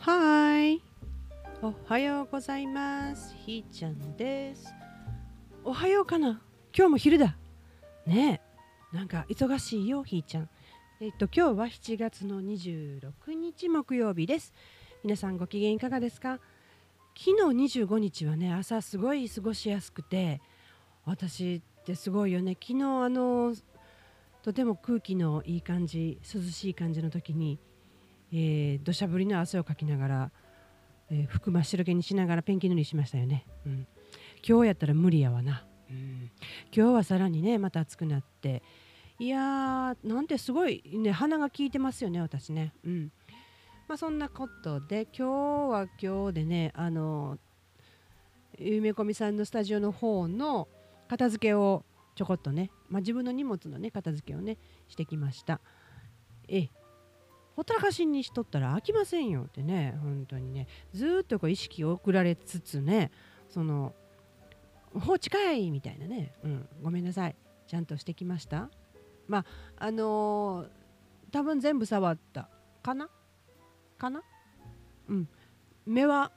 はい。おはようございます。ひーちゃんです。おはようかな今日も昼だ。ねえ、なんか忙しいよ、ひーちゃん。えっと、今日は7月の26日木曜日です。皆さんご機嫌いかがですか？昨日25日はね、朝すごい過ごしやすくて、私ってすごいよね。昨日あの、とても空気のいい感じ、涼しい感じの時に、えー、土砂降りの汗をかきながら、えー服真っ白けにしながらペンキ塗りしましたよね、うん、今日やったら無理やわな、うん、今日はさらにねまた暑くなって。いやーなんてすごいね鼻が効いてますよね私ね。うん。まあそんなことで今日は今日でねあのゆめこみさんのスタジオの方の片付けをちょこっとね、まあ、自分の荷物のね片付けをねしてきました。ええ。ほったらかしにしとったら飽きませんよってね。本当にね。ずーっとこう意識を送られつつねその放置かいみたいなね、うん、ごめんなさい。ちゃんとしてきました？まああのー多分全部触った。かな？かな？うん。目は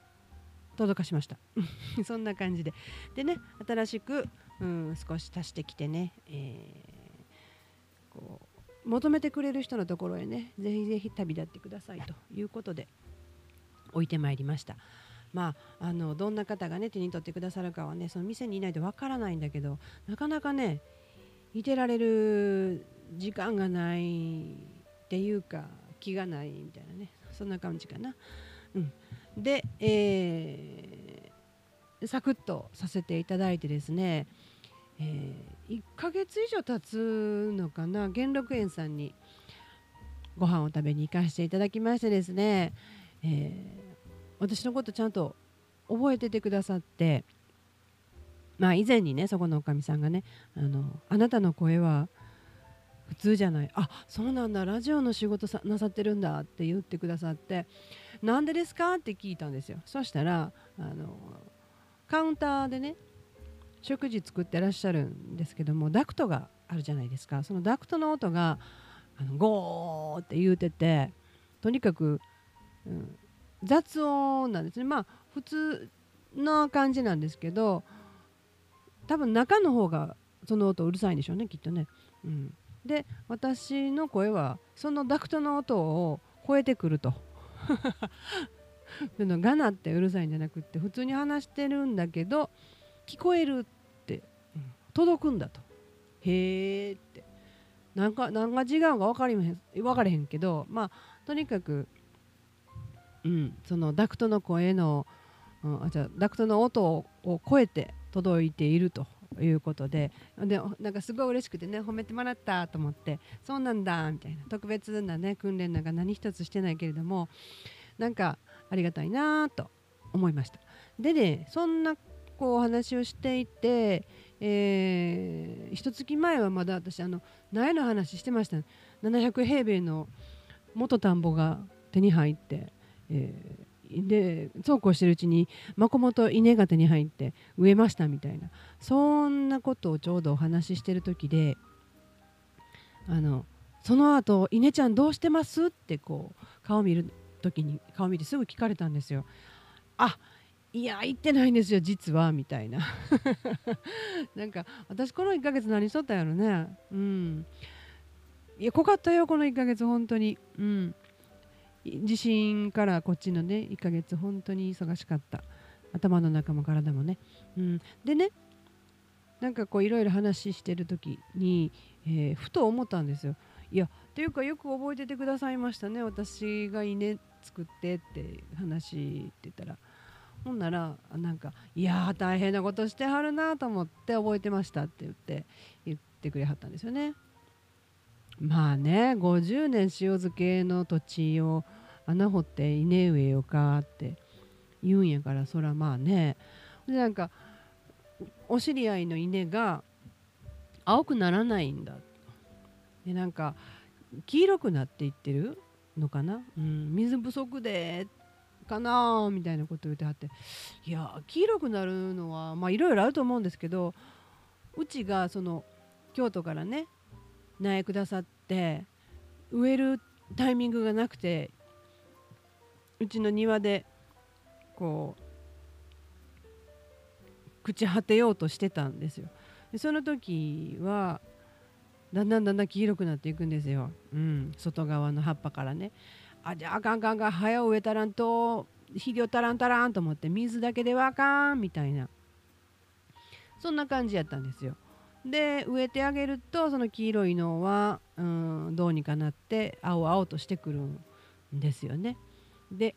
届かしました。そんな感じで。でね新しく、うん、少し足してきてね、えーこう求めてくれる人のところへねぜひぜひ旅立ってくださいということで置いてまいりましたまああのどんな方がね手に取ってくださるかはねその店にいないとわからないんだけどなかなかねいてられる時間がないっていうか気がないみたいなねそんな感じかな。うん、で、えーサクッとさせていただいてですねえ1ヶ月以上経つのかな元禄園さんにご飯を食べに行かせていただきましてですね、えー私のことちゃんと覚えててくださってまあ以前にねそこのおかみさんがねあの「あなたの声は普通じゃない。あそうなんだラジオの仕事さなさってるんだ」って言ってくださって「なんでですか?」って聞いたんですよ。そしたらあのカウンターでね食事作ってらっしゃるんですけどもダクトがあるじゃないですかそのダクトの音があのゴーって言うててとにかく、うん、雑音なんですねまあ普通な感じなんですけど多分中の方がその音うるさいんでしょうねきっとね。うん、で私の声はそのダクトの音を超えてくると。ガナってうるさいんじゃなくって普通に話してるんだけど聞こえるっ、届くんだとへーってなんか何が違うか分かりまへん分かれへんけどまあとにかく、うん、そのダクトの声の、うん、あじゃあダクトの音をを超えて届いているということででなんかすごい嬉しくてね褒めてもらったと思ってそうなんだみたいな特別なね訓練なんか何一つしてないけれどもなんかありがたいなと思いました。でねそんなこうお話をしていて、えー、一月前はまだ私あの苗の話してました、700平米の元田んぼが手に入って、えーでそうこうしてるうちにまこもと稲が手に入って植えましたみたいなそんなことをちょうどお話ししてる時であのその後稲ちゃんどうしてます?」ってこう顔見る時に顔見てすぐ聞かれたんですよ。あいや言ってないんですよ実はみたいな。なんか私この1ヶ月何しとったんやろね。うん。いや濃かったよこの1ヶ月本当に。うん。地震からこっちのね1ヶ月本当に忙しかった。頭の中も体もね、うん、でねなんかこういろいろ話してる時に、えーふと思ったんですよ。いやっていうかよく覚えててくださいましたね私が稲作ってって話って言ったら。ほんならなんか「いやー大変なことしてはるなと思って覚えてました」って言って言ってくれはったんですよね。まあね50年塩漬けの土地を穴掘って稲植えようかって言うんやからそらまあね。でなんかお知り合いの稲が青くならないんだ。でなんか黄色くなっていってるのかな、うん、水不足でかなみたいなこと言ってはっていや黄色くなるのはまあいろいろあると思うんですけどうちがその京都からね苗くださって植えるタイミングがなくてうちの庭でこう朽ち果てようとしてたんですよ。でその時はだんだんだんだん黄色くなっていくんですよ、うん、外側の葉っぱからね。あじゃああかんかんかん早植えたらんと肥料足らん足らんと思って水だけではあかんみたいなそんな感じやったんですよ。で植えてあげるとその黄色いのは、うん、どうにかなって青々としてくるんですよね。で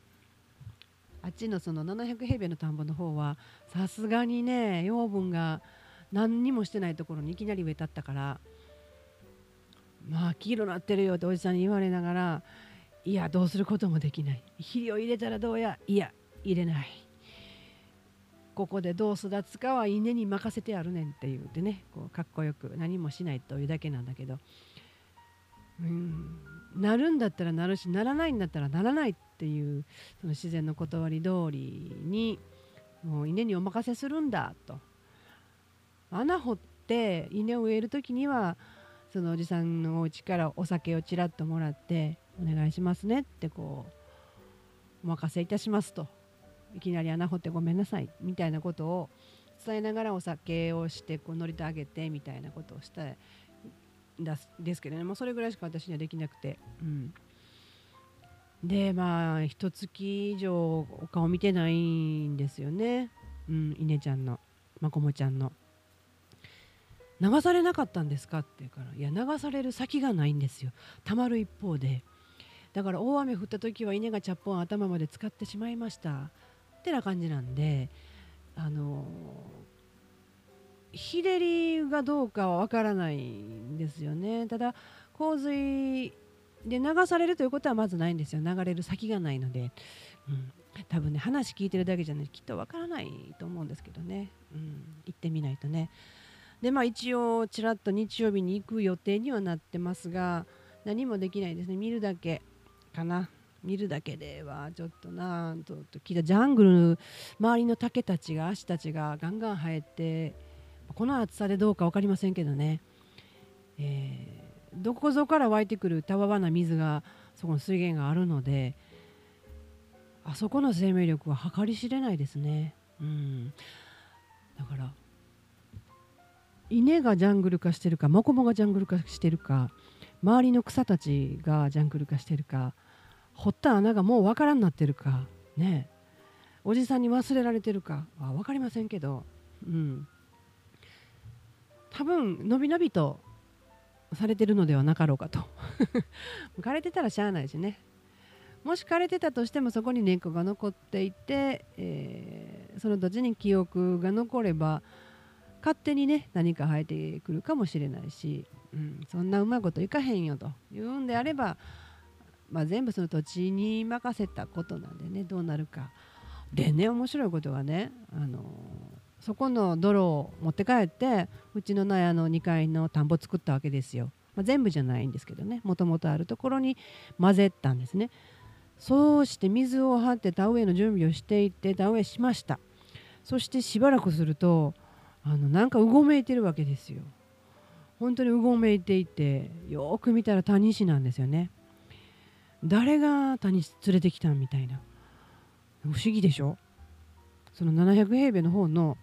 あっちのその700平米の田んぼの方はさすがにね養分が何にもしてないところにいきなり植えたったからまあ黄色なってるよっておじさんに言われながらいやどうすることもできない。肥料入れたらどうや？いや入れない。ここでどう育つかは稲に任せてやるねんって言うてね。こうかっこよく何もしないというだけなんだけど。うん。なるんだったらなるしならないんだったらならないっていうその自然の断り通りにもう稲にお任せするんだと。穴掘って稲を植える時にはそのおじさんのお家からお酒をちらっともらってお願いしますねってこうお任せいたしますと。いきなり穴掘ってごめんなさいみたいなことを伝えながらお酒をしてこう乗りてあげてみたいなことをしたですけどねもうそれぐらいしか私にはできなくて、うん、でまあ一月以上お顔見てないんですよね、うん、稲ちゃんのまこもちゃんの。流されなかったんですかって言うからいや流される先がないんですよ。たまる一方で。だから大雨降った時は稲がチャッポン頭まで使ってしまいました。ってな感じなんであの日照りがどうかはわからないんですよね。ただ洪水で流されるということはまずないんですよ。流れる先がないので、うん、多分ね話聞いてるだけじゃないきっとわからないと思うんですけどね、うん、行ってみないとね。でまあ一応ちらっと日曜日に行く予定にはなってますが何もできないですね。見るだけ。かな見るだけではちょっとなとと聞いたジャングル周りの竹たちが足たちがガンガン生えてこの暑さでどうか分かりませんけどね、えー、どこぞから湧いてくるたわわな水がそこの水源があるのであそこの生命力は計り知れないですね。うん、だから稲がジャングル化してるかマコモがジャングル化してるか周りの草たちがジャングル化してるか掘った穴がもう分からんなってるか。ねおじさんに忘れられてるか。は分かりませんけど、うん、多分のびのびとされてるのではなかろうかと。枯れてたらしゃあないしね。もし枯れてたとしてもそこに根っこが残っていて、えー、その土地に記憶が残れば勝手にね何か生えてくるかもしれないし、うん、そんなうまいこといかへんよというんであれば、まあ、全部その土地に任せたことなんでねどうなるか。でね面白いことがね、あの、そこの泥を持って帰ってうちの納屋の2階の田んぼ作ったわけですよ。まあ、全部じゃないんですけどねもともとあるところに混ぜたんですね。そうして水を張って田植えの準備をしていって田植えしましたそしてしばらくするとあのなんかうごめいてるわけですよ。本当にうごめいていてよく見たら谷氏なんですよね。誰が谷連れてきたんみたいな。不思議でしょ？その700平米の方の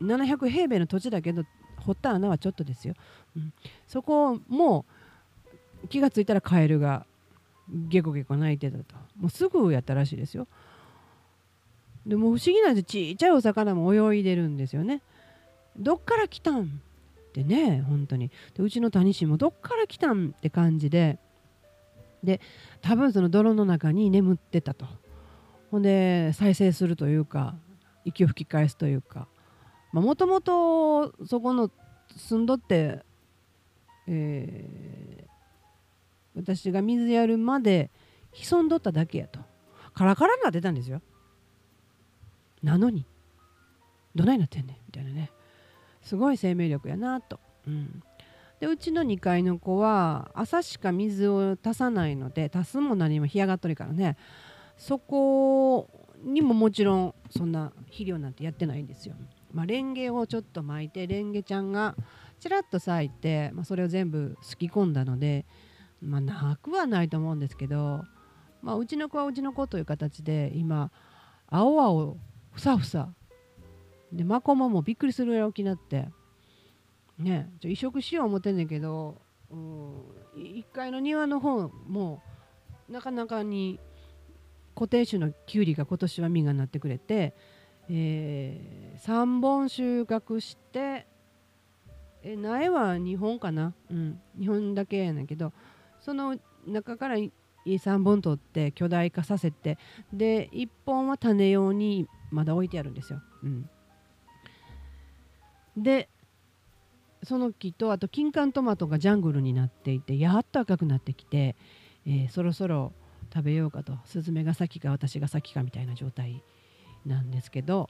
700平米の土地だけど掘った穴はちょっとですよ、うん、そこも気がついたらカエルがゲコゲコ鳴いてたと。もうすぐやったらしいですよ。でも不思議なんでちっちゃいお魚も泳いでるんですよね。どっから来たん？ってね本当に。でうちの谷氏もどっから来たん？って感じでで多分その泥の中に眠ってたと。ほんで再生するというか息を吹き返すというか。もともとそこの住んどって、えー、私が水やるまで潜んどっただけやと。カラカラになってたんですよ。なのにどないなってんねんみたいなね。すごい生命力やなと。うん、でうちの2階の子は朝しか水を足さないので足すも何も干上がっとるからね。そこにももちろんそんな肥料なんてやってないんですよ。まあ、レンゲをちょっと巻いてレンゲちゃんがちらっと咲いて、まあ、それを全部すき込んだので、まあ、なくはないと思うんですけどまあ、うちの子はうちの子という形で今青々ふさふさ。でマコモもびっくりするぐらい大きなって。ねちょ移植しよう思ってんねんけど、うん、1階の庭の方もなかなかに固定種のキュウリが今年は実がなってくれて、えー、3本収穫してえ苗は2本かな、うん、2本だけやねんけどその中から3本取って巨大化させてで1本は種用にまだ置いてあるんですよ。うん、でその木とあと金柑トマトがジャングルになっていてやっと赤くなってきて、えー、そろそろ食べようかとスズメが先か私が先かみたいな状態なんですけど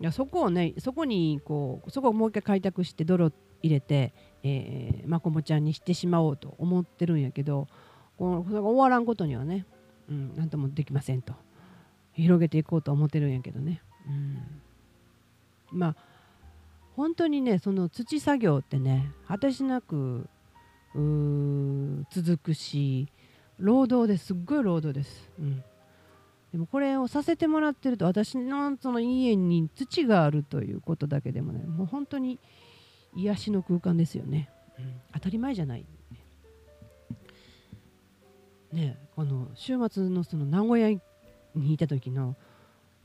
いやそこをねそこにこうそこをもう一回開拓して泥入れて、えー、まこもちゃんにしてしまおうと思ってるんやけどこのそれが終わらんことにはね、うん、なんともできませんと。広げていこうと思ってるんやけどね、うん、まあ本当にねその土作業ってね果てしなく続くし労働ですっごい労働です、うん、でもこれをさせてもらってると私のその家に土があるということだけでもねもう本当に癒しの空間ですよね、うん、当たり前じゃない。ねこの週末のその名古屋にいた時の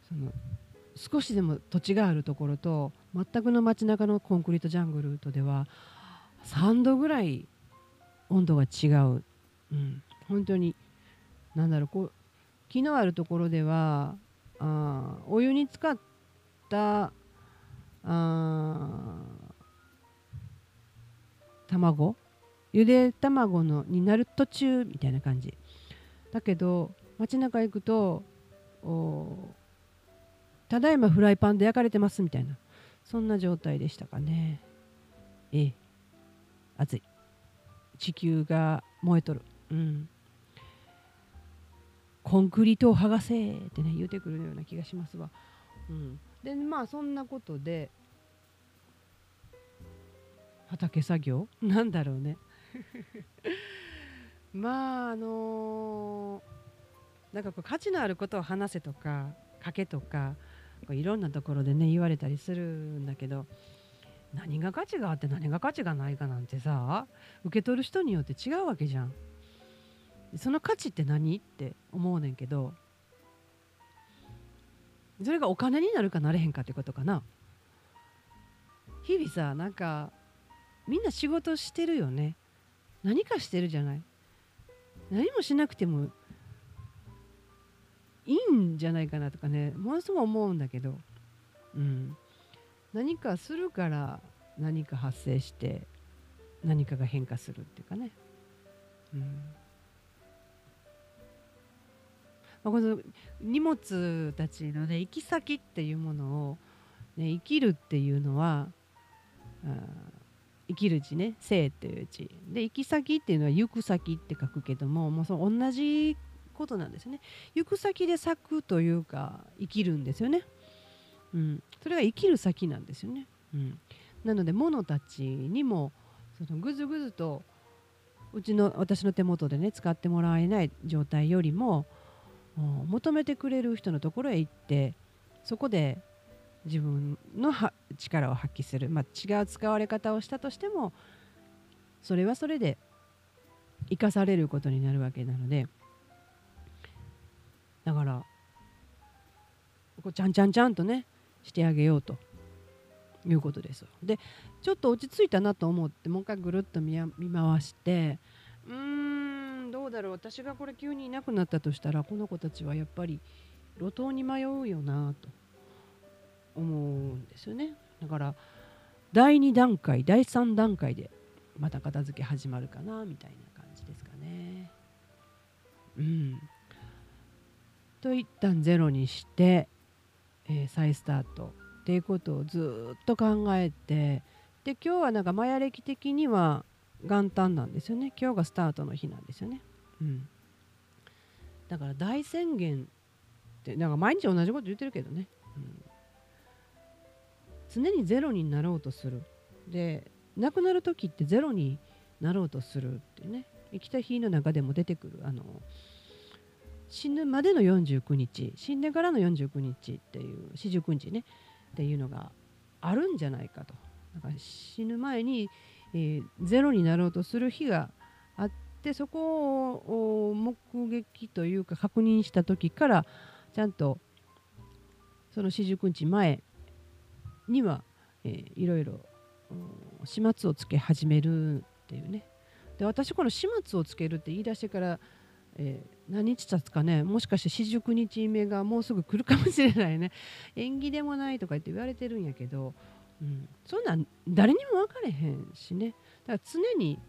その少しでも土地があるところと全くの街中のコンクリートジャングルとでは3度ぐらい温度が違う、うん、本当に何だろうこう木のあるところではあお湯に浸かったあ卵？ゆで卵のになる途中みたいな感じ。だけど街中行くとおただいまフライパンで焼かれてますみたいな。そんな状態でしたかね。ええ。暑い。地球が燃えとる。うん。コンクリートを剥がせってね言うてくるような気がしますわ、うん、でまあそんなことで畑作業？なんだろうね。まああのー、なんかこう価値のあることを話せとか賭けとかいろんなところでね言われたりするんだけど何が価値があって何が価値がないかなんてさ受け取る人によって違うわけじゃん。その価値って何って思うねんけどそれがお金になるかなれへんかってことかな。日々さなんかみんな仕事してるよね何かしてるじゃない何もしなくてもいいんじゃないかなとかねものすごい思うんだけど、うん、何かするから何か発生して何かが変化するっていうかね、うん。まあ、この荷物たちのね行き先っていうものを、ね、生きるっていうのはあ生きる字ね生っていう字で行き先っていうのは行く先って書くけどももうその同じことなんですね。行く先で咲くというか生きるんですよね、うん、それが生きる先なんですよね、うん、なので物たちにもそのぐずぐずとうちの私の手元でね使ってもらえない状態よりも求めてくれる人のところへ行ってそこで自分の力を発揮する、まあ、違う使われ方をしたとしてもそれはそれで生かされることになるわけなのでだからこうちゃんちゃんちゃんとねしてあげようと。いうことです。でちょっと落ち着いたなと思ってもう一回ぐるっと見回してうーんどうだろう。私がこれ急にいなくなったとしたらこの子たちはやっぱり路頭に迷うよなと思うんですよね。だから第2段階第3段階でまた片付け始まるかなみたいな感じですかね。うん。と一旦ゼロにして、えー、再スタートっていうことをずっと考えてで今日はなんかマヤ歴的には元旦なんですよね。今日がスタートの日なんですよね。うん。だから大宣言ってなんか毎日同じこと言ってるけどね、うん、常にゼロになろうとする。で亡くなる時ってゼロになろうとするってね。生きた日の中でも出てくるあの死ぬまでの49日死んでからの49日っていう四十九日ねっていうのがあるんじゃないかと。だか死ぬ前に、えー、ゼロになろうとする日があってそこを目撃というか確認した時からちゃんとその四十九日前には、いろいろ始末をつけ始めるっていうね。で私この始末をつけるって言い出してから、えー、何日経つかねもしかして四十九日目がもうすぐ来るかもしれないね。縁起でもないとか言って言われてるんやけど、うん、そんなん誰にも分かれへんしね。だから常に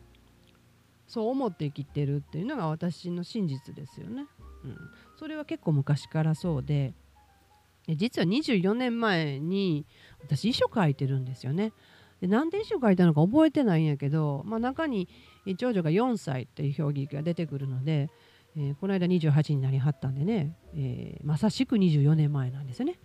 そう思って生きてるっていうのが私の真実ですよね、うん、それは結構昔からそうで実は24年前に私遺書書いてるんですよね。で何で遺書書いたのか覚えてないんやけど、まあ、中に長女が4歳っていう表記が出てくるので、えー、この間28になりはったんでね、えー、まさしく24年前なんですよね。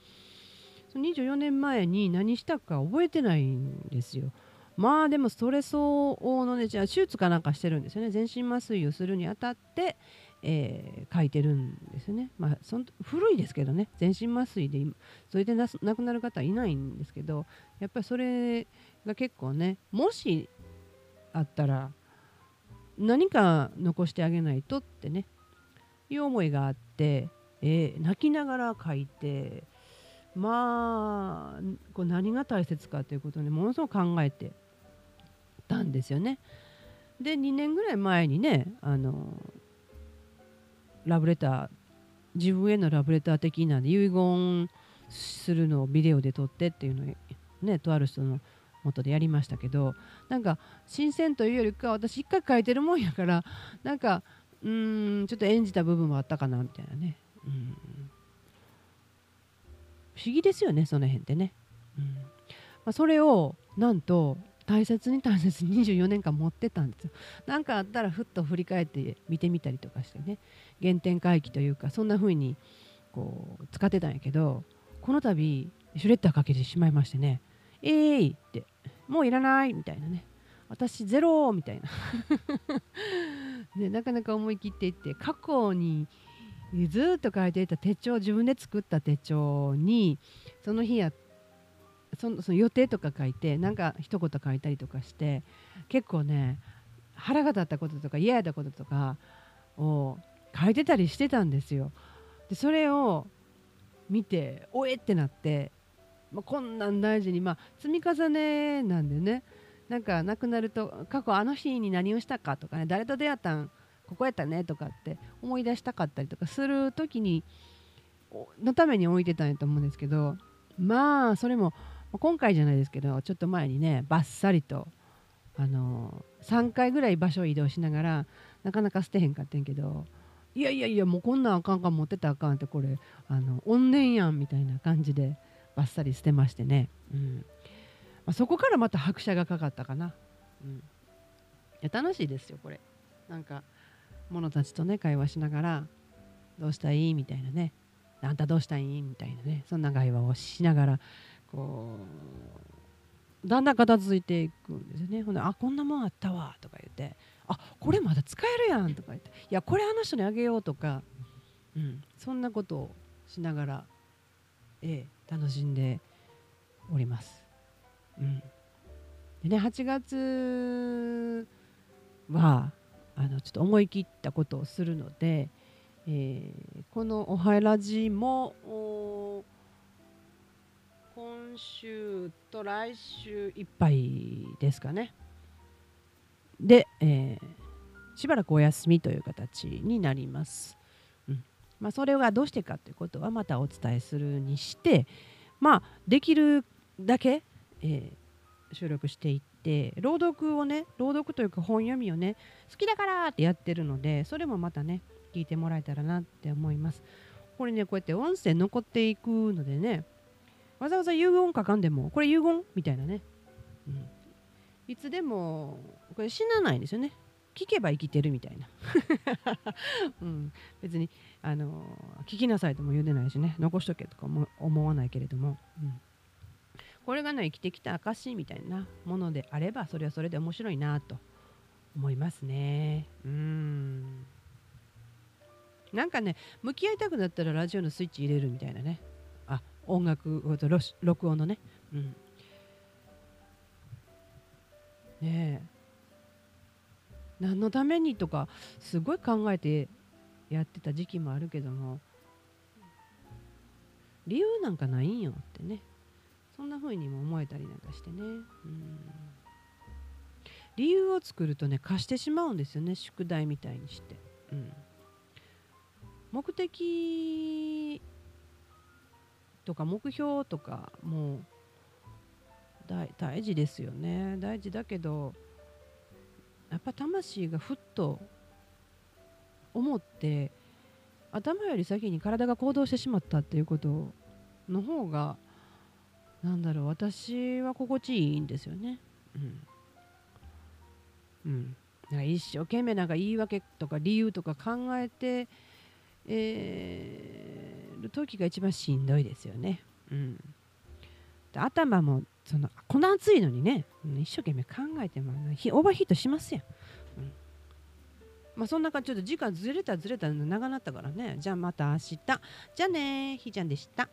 その24年前に何したか覚えてないんですよ。まあでもそれ相応のねじゃあ手術かなんかしてるんですよね全身麻酔をするにあたって、えー、書いてるんですね。まあ、その古いですけどね全身麻酔でそれで亡くなる方はいないんですけどやっぱりそれが結構ねもしあったら何か残してあげないとってねいう思いがあって、えー、泣きながら書いてまあこう何が大切かということにものすごく考えてたんですよね。で2年ぐらい前にねあのラブレター自分へのラブレター的な遺言するのをビデオで撮ってっていうのをねとある人の元でやりましたけどなんか新鮮というよりか私一回書いてるもんやからなんかうんちょっと演じた部分もあったかなみたいなね、うん、不思議ですよねその辺ってね、うんまあ、それをなんと大切に大切に24年間持ってたんですよ。何かあったらふっと振り返って見てみたりとかしてね原点回帰というかそんな風にこう使ってたんやけどこの度シュレッダーかけてしまいましてね「えーい!」って「もういらない!」みたいなね「私ゼロ!」みたいなね、なかなか思い切っていって過去にずっと書いていた手帳自分で作った手帳にその日やそのその予定とか書いてなんか一言書いたりとかして結構ね腹が立ったこととか嫌やったこととかを書いてたりしてたんですよ。でそれを見ておえってなって、まあ、こんなん大事に、まあ、積み重ねなんでねなんか亡くなると過去あの日に何をしたか？とかね誰と出会ったん？ここやったねとかって思い出したかったりとかする時にのために置いてたんやと思うんですけどまあそれも今回じゃないですけどちょっと前にねバッサリとあの3回ぐらい場所を移動しながらなかなか捨てへんかってんけどいやいやいやもうこんなんあかんか持ってたらあかんってこれあの怨念やんみたいな感じでバッサリ捨てましてね、うん。まあ、そこからまた拍車がかかったかな、うん、いや楽しいですよこれ。なんか者たちとね会話しながらどうしたい？みたいなね。あんたどうしたいい？みたいなね。そんな会話をしながらこうだんだん片付いていくんですよね。ほんであこんなもんあったわとか言って。あこれまだ使えるやんとか言って。いやこれあの人にあげようとか、うん、そんなことをしながら、ええ、楽しんでおります。うん、でね8月はあのちょっと思い切ったことをするので、えー、このおはらじも今週と来週いっぱいですかね。で、えー、しばらくお休みという形になります。うんまあ、それがどうしてかということはまたお伝えするにして、まあ、できるだけ、えー、収録していって朗読をね朗読というか本読みをね好きだからってやってるのでそれもまたね聞いてもらえたらなって思います。これねこうやって音声残っていくのでねわざわざ遺言書かんでもこれ遺言みたいなね、うん、いつでもこれ死なないんですよね。聞けば生きてるみたいな、うん、別にあの聞きなさいとも言うてないしね。残しとけとかも思わないけれども、うん、これがね生きてきた証みたいなものであればそれはそれで面白いなと思いますね。うん。なんかね向き合いたくなったらラジオのスイッチ入れるみたいなね。あ音楽録音のね。うん。ねえ。何のためにとかすごい考えてやってた時期もあるけども。理由なんかないんよってね。そんな風にも思えたりなんかしてね。うん。理由を作るとね貸してしまうんですよね。宿題みたいにして、うん、目的とか目標とかもう大事ですよね。大事だけどやっぱ魂がふっと思って頭より先に体が行動してしまったっていうことの方がなんだろう私は心地いいんですよね。うん。うん、一生懸命なんか言い訳とか理由とか考えて、えー、る時が一番しんどいですよね。うん、頭もそのこんな暑いのにね一生懸命考えてもオーバーヒートしますやん。まあ、そんな感じちょっと時間ずれたずれたの長なったからねじゃあまた明日じゃあねひーちゃんでした。